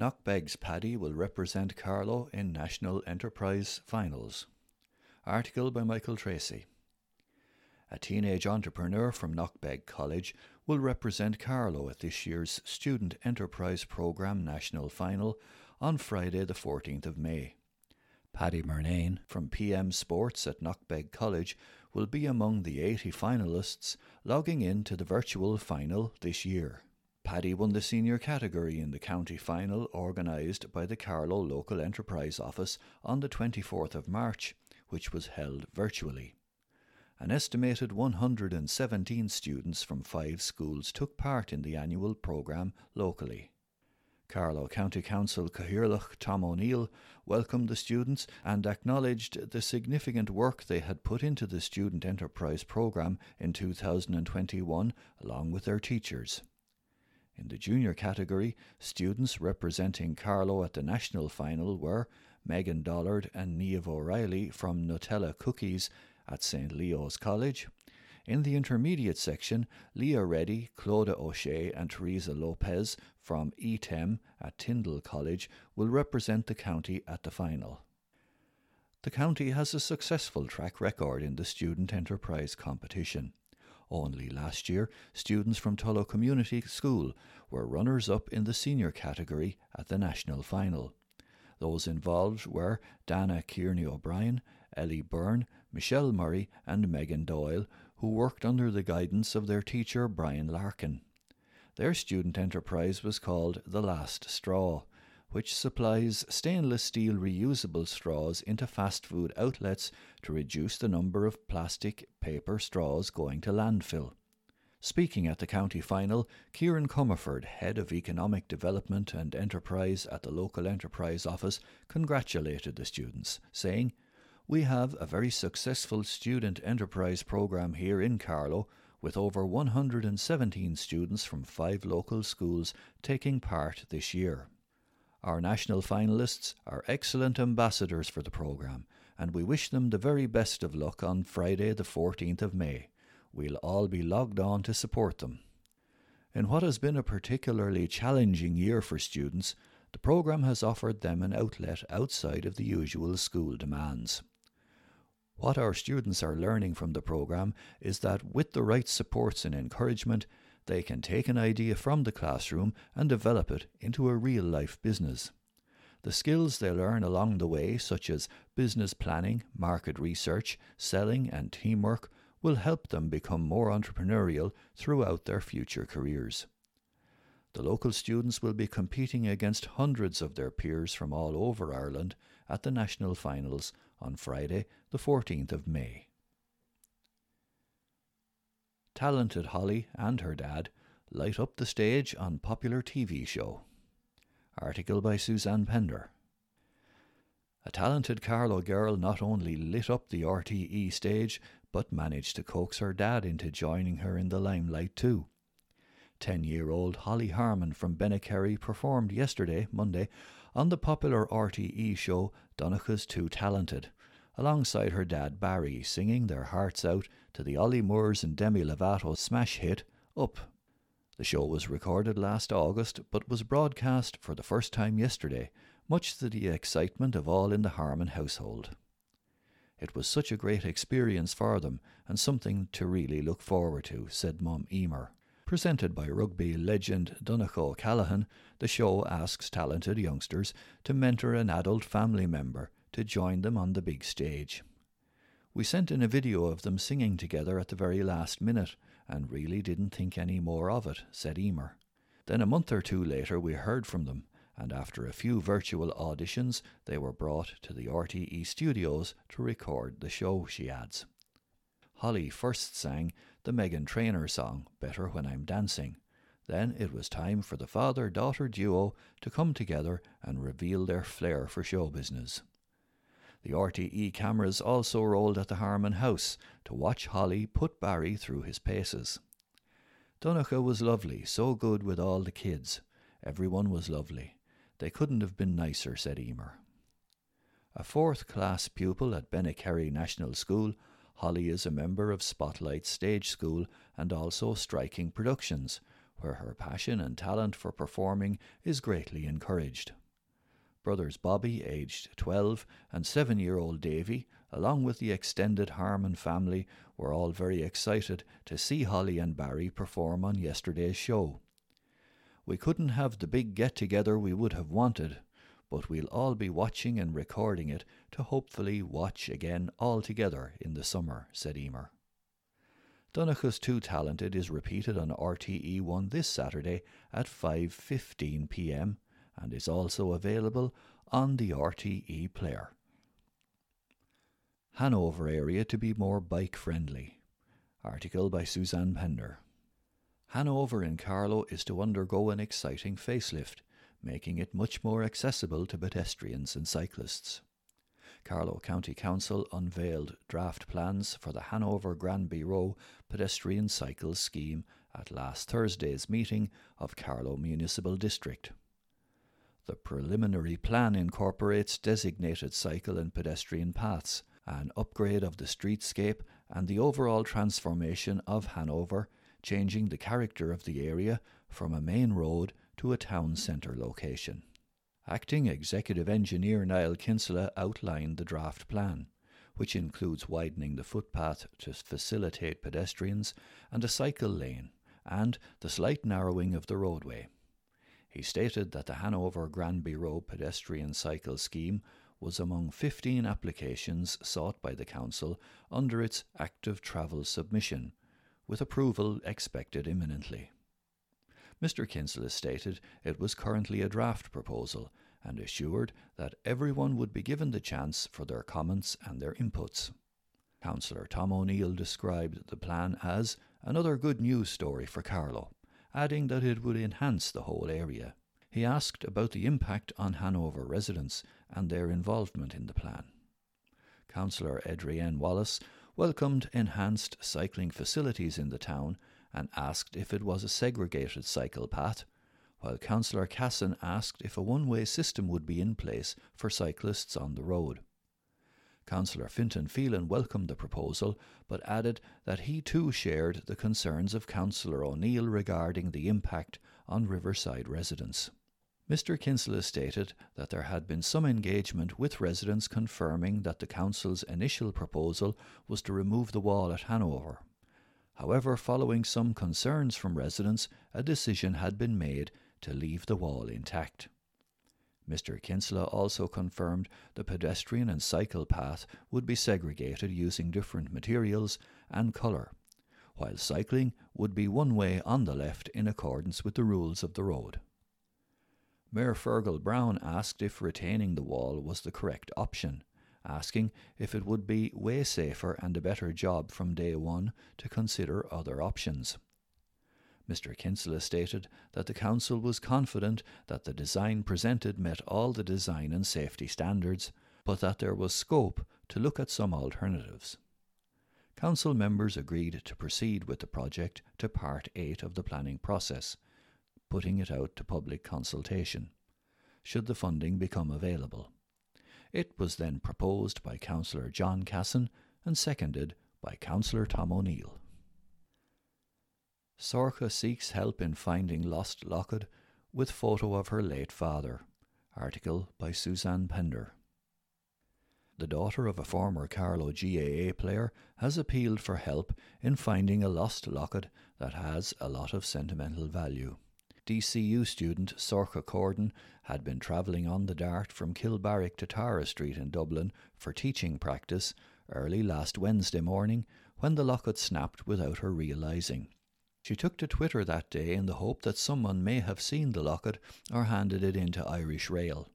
Knockbeg's Paddy will represent Carlow in National Enterprise Finals. Article by Michael Tracy. A teenage entrepreneur from Knockbeg College will represent Carlow at this year's Student Enterprise Programme National Final on Friday, the 14th of May. Paddy Murnane from PM Sports at Knockbeg College will be among the 80 finalists logging in to the virtual final this year. Paddy won the senior category in the county final organised by the Carlow Local Enterprise Office on the 24th of March, which was held virtually. An estimated 117 students from five schools took part in the annual programme locally. Carlow County Council Cathaoirleach Tom O'Neill welcomed the students and acknowledged the significant work they had put into the Student Enterprise Programme in 2021 along with their teachers. In the junior category, students representing Carlow at the national final were Megan Dollard and Niamh O'Reilly from Nutella Cookies at St. Leo's College, in the intermediate section, Leah Reddy, Clodagh O'Shea, and Teresa Lopez from ETEM at Tyndall College will represent the county at the final. The county has a successful track record in the student enterprise competition. Only last year, students from Tullow Community School were runners up in the senior category at the national final. Those involved were Dana Kearney O'Brien, Ellie Byrne, Michelle Murray, and Megan Doyle, who worked under the guidance of their teacher Brian Larkin. Their student enterprise was called The Last Straw, which supplies stainless steel reusable straws into fast food outlets to reduce the number of plastic paper straws going to landfill. Speaking at the county final, Kieran Comerford, head of economic development and enterprise at the local enterprise office, congratulated the students, saying, we have a very successful student enterprise program here in Carlow with over 117 students from five local schools taking part this year. Our national finalists are excellent ambassadors for the programme, and we wish them the very best of luck on Friday, the 14th of May. We'll all be logged on to support them. In what has been a particularly challenging year for students, the programme has offered them an outlet outside of the usual school demands. What our students are learning from the programme is that with the right supports and encouragement, they can take an idea from the classroom and develop it into a real life business. The skills they learn along the way, such as business planning, market research, selling, and teamwork, will help them become more entrepreneurial throughout their future careers. The local students will be competing against hundreds of their peers from all over Ireland at the national finals on Friday, the 14th of May. Talented Holly and her dad light up the stage on popular TV show. Article by Suzanne Pender. A talented Carlow girl not only lit up the RTE stage, but managed to coax her dad into joining her in the limelight too. Ten year old Holly Harmon from Bennekerry performed yesterday, Monday, on the popular RTE show Donncha's Two Talented, alongside her dad Barry singing their hearts out to the Olly Murs and Demi Lovato smash hit Up. The show was recorded last August but was broadcast for the first time yesterday, much to the excitement of all in the Harmon household. It was such a great experience for them and something to really look forward to, said Mum Emer. Presented by rugby legend Donncha Callaghan, the show asks talented youngsters to mentor an adult family member to join them on the big stage. We sent in a video of them singing together at the very last minute and really didn't think any more of it, said Emer. Then a month or two later we heard from them, and after a few virtual auditions, they were brought to the RTE studios to record the show, she adds. Holly first sang the Meghan Trainor song, Better When I'm Dancing. Then it was time for the father daughter duo to come together and reveal their flair for show business. The RTE cameras also rolled at the Harmon house to watch Holly put Barry through his paces. Donncha was lovely, so good with all the kids. Everyone was lovely. They couldn't have been nicer, said Emer. A fourth class pupil at Bennekerry National School Holly is a member of Spotlight Stage School and also Striking Productions, where her passion and talent for performing is greatly encouraged. Brothers Bobby, aged 12, and seven year old Davy, along with the extended Harmon family, were all very excited to see Holly and Barry perform on yesterday's show. We couldn't have the big get together we would have wanted, but we'll all be watching and recording it to hopefully watch again all together in the summer, said Emer. Donncha's Two Talented is repeated on RTE1 this Saturday at 5:15 p.m. and is also available on the RTE player. Hanover area to be more bike friendly. Article by Suzanne Pender. Hanover in Carlow is to undergo an exciting facelift, making it much more accessible to pedestrians and cyclists. Carlow County Council unveiled draft plans for the Hanover Granby Row pedestrian cycle scheme at last Thursday's meeting of Carlow Municipal District. The preliminary plan incorporates designated cycle and pedestrian paths, an upgrade of the streetscape, and the overall transformation of Hanover, changing the character of the area from a main road to a town centre location. Acting Executive Engineer Niall Kinsella outlined the draft plan, which includes widening the footpath to facilitate pedestrians and a cycle lane, and the slight narrowing of the roadway. He stated that the Hanover Granby Road pedestrian cycle scheme was among 15 applications sought by the Council under its active travel submission, with approval expected imminently. Mr. Kinsella stated it was currently a draft proposal and assured that everyone would be given the chance for their comments and their inputs. Councillor Tom O'Neill described the plan as another good news story for Carlow, adding that it would enhance the whole area. He asked about the impact on Hanover residents and their involvement in the plan. Councillor Adrienne Wallace welcomed enhanced cycling facilities in the town and asked if it was a segregated cycle path, while Councillor Cassin asked if a one way system would be in place for cyclists on the road. Councillor Fintan Phelan welcomed the proposal, but added that he too shared the concerns of Councillor O'Neill regarding the impact on Riverside residents. Mr. Kinsella stated that there had been some engagement with residents confirming that the Council's initial proposal was to remove the wall at Hanover. However, following some concerns from residents, a decision had been made to leave the wall intact. Mr. Kinsella also confirmed the pedestrian and cycle path would be segregated using different materials and colour, while cycling would be one way on the left in accordance with the rules of the road. Mayor Fergal Brown asked if retaining the wall was the correct option asking if it would be way safer and a better job from day one to consider other options. Mr. Kinsella stated that the Council was confident that the design presented met all the design and safety standards, but that there was scope to look at some alternatives. Council members agreed to proceed with the project to Part 8 of the planning process, putting it out to public consultation, should the funding become available. It was then proposed by Councillor John Cassin and seconded by Councillor Tom O'Neill. Sorcha seeks help in finding lost locket with photo of her late father. Article by Suzanne Pender. The daughter of a former Carlow GAA player has appealed for help in finding a lost locket that has a lot of sentimental value. DCU student Sorcha Corden had been travelling on the Dart from Kilbarrack to Tara Street in Dublin for teaching practice early last Wednesday morning when the locket snapped without her realising. She took to Twitter that day in the hope that someone may have seen the locket or handed it into Irish Rail.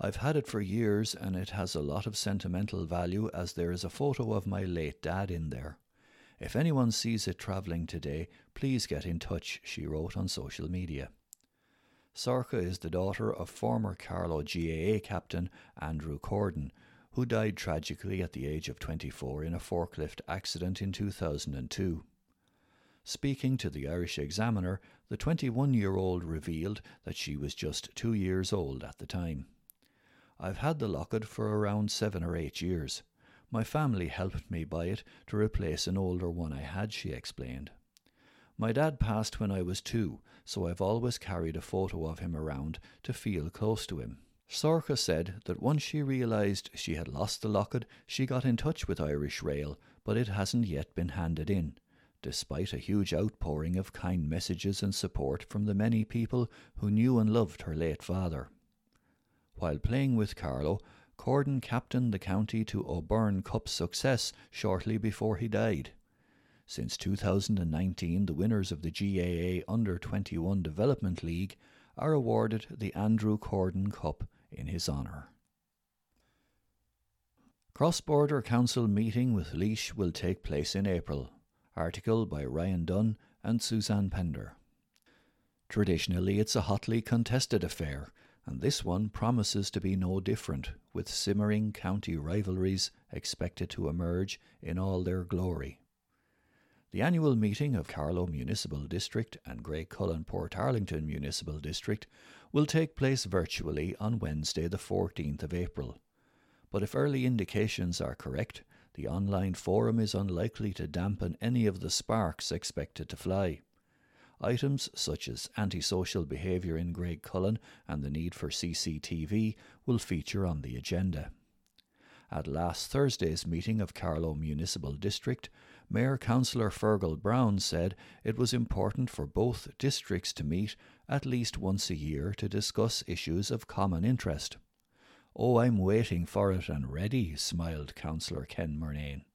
I've had it for years and it has a lot of sentimental value as there is a photo of my late dad in there. If anyone sees it travelling today, please get in touch, she wrote on social media. Sorcha is the daughter of former Carlow GAA captain Andrew Corden, who died tragically at the age of 24 in a forklift accident in 2002. Speaking to the Irish Examiner, the 21 year old revealed that she was just two years old at the time. I've had the locket for around seven or eight years. My family helped me buy it to replace an older one I had, she explained. My dad passed when I was two, so I've always carried a photo of him around to feel close to him. Sorcha said that once she realised she had lost the locket, she got in touch with Irish Rail, but it hasn't yet been handed in, despite a huge outpouring of kind messages and support from the many people who knew and loved her late father. While playing with Carlow, Corden captained the county to O'Byrne Cup success shortly before he died. Since 2019, the winners of the GAA Under 21 Development League are awarded the Andrew Corden Cup in his honour. Cross Border Council meeting with Laois will take place in April. Article by Ryan Dunn and Suzanne Pender. Traditionally, it's a hotly contested affair, and this one promises to be no different, with simmering county rivalries expected to emerge in all their glory. The annual meeting of Carlow Municipal District and Graiguecullen Portarlington Municipal District will take place virtually on Wednesday, the 14th of April. But if early indications are correct, the online forum is unlikely to dampen any of the sparks expected to fly. Items such as antisocial behaviour in Graiguecullen and the need for CCTV will feature on the agenda. At last Thursday's meeting of Carlow Municipal District, Mayor Councillor Fergal Brown said it was important for both districts to meet at least once a year to discuss issues of common interest. Oh, I'm waiting for it and ready, smiled Councillor Ken Murnane.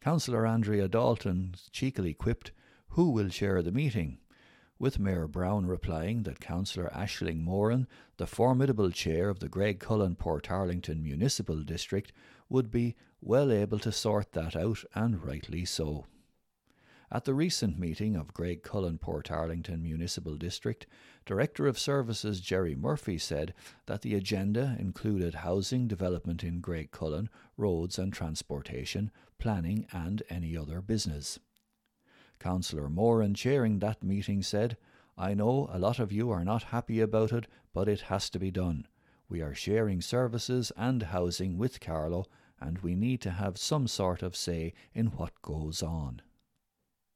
Councillor Andrea Dalton cheekily quipped, Who will chair the meeting? with Mayor Brown replying that Councillor Aisling Moran, the formidable chair of the Graiguecullen Portarlington Municipal District, would be well able to sort that out, and rightly so. At the recent meeting of Graiguecullen Portarlington Municipal District, Director of Services Jerry Murphy said that the agenda included housing development in Graiguecullen, roads and transportation, planning, and any other business. Councillor Moran, chairing that meeting, said, I know a lot of you are not happy about it, but it has to be done. We are sharing services and housing with Carlow, and we need to have some sort of say in what goes on.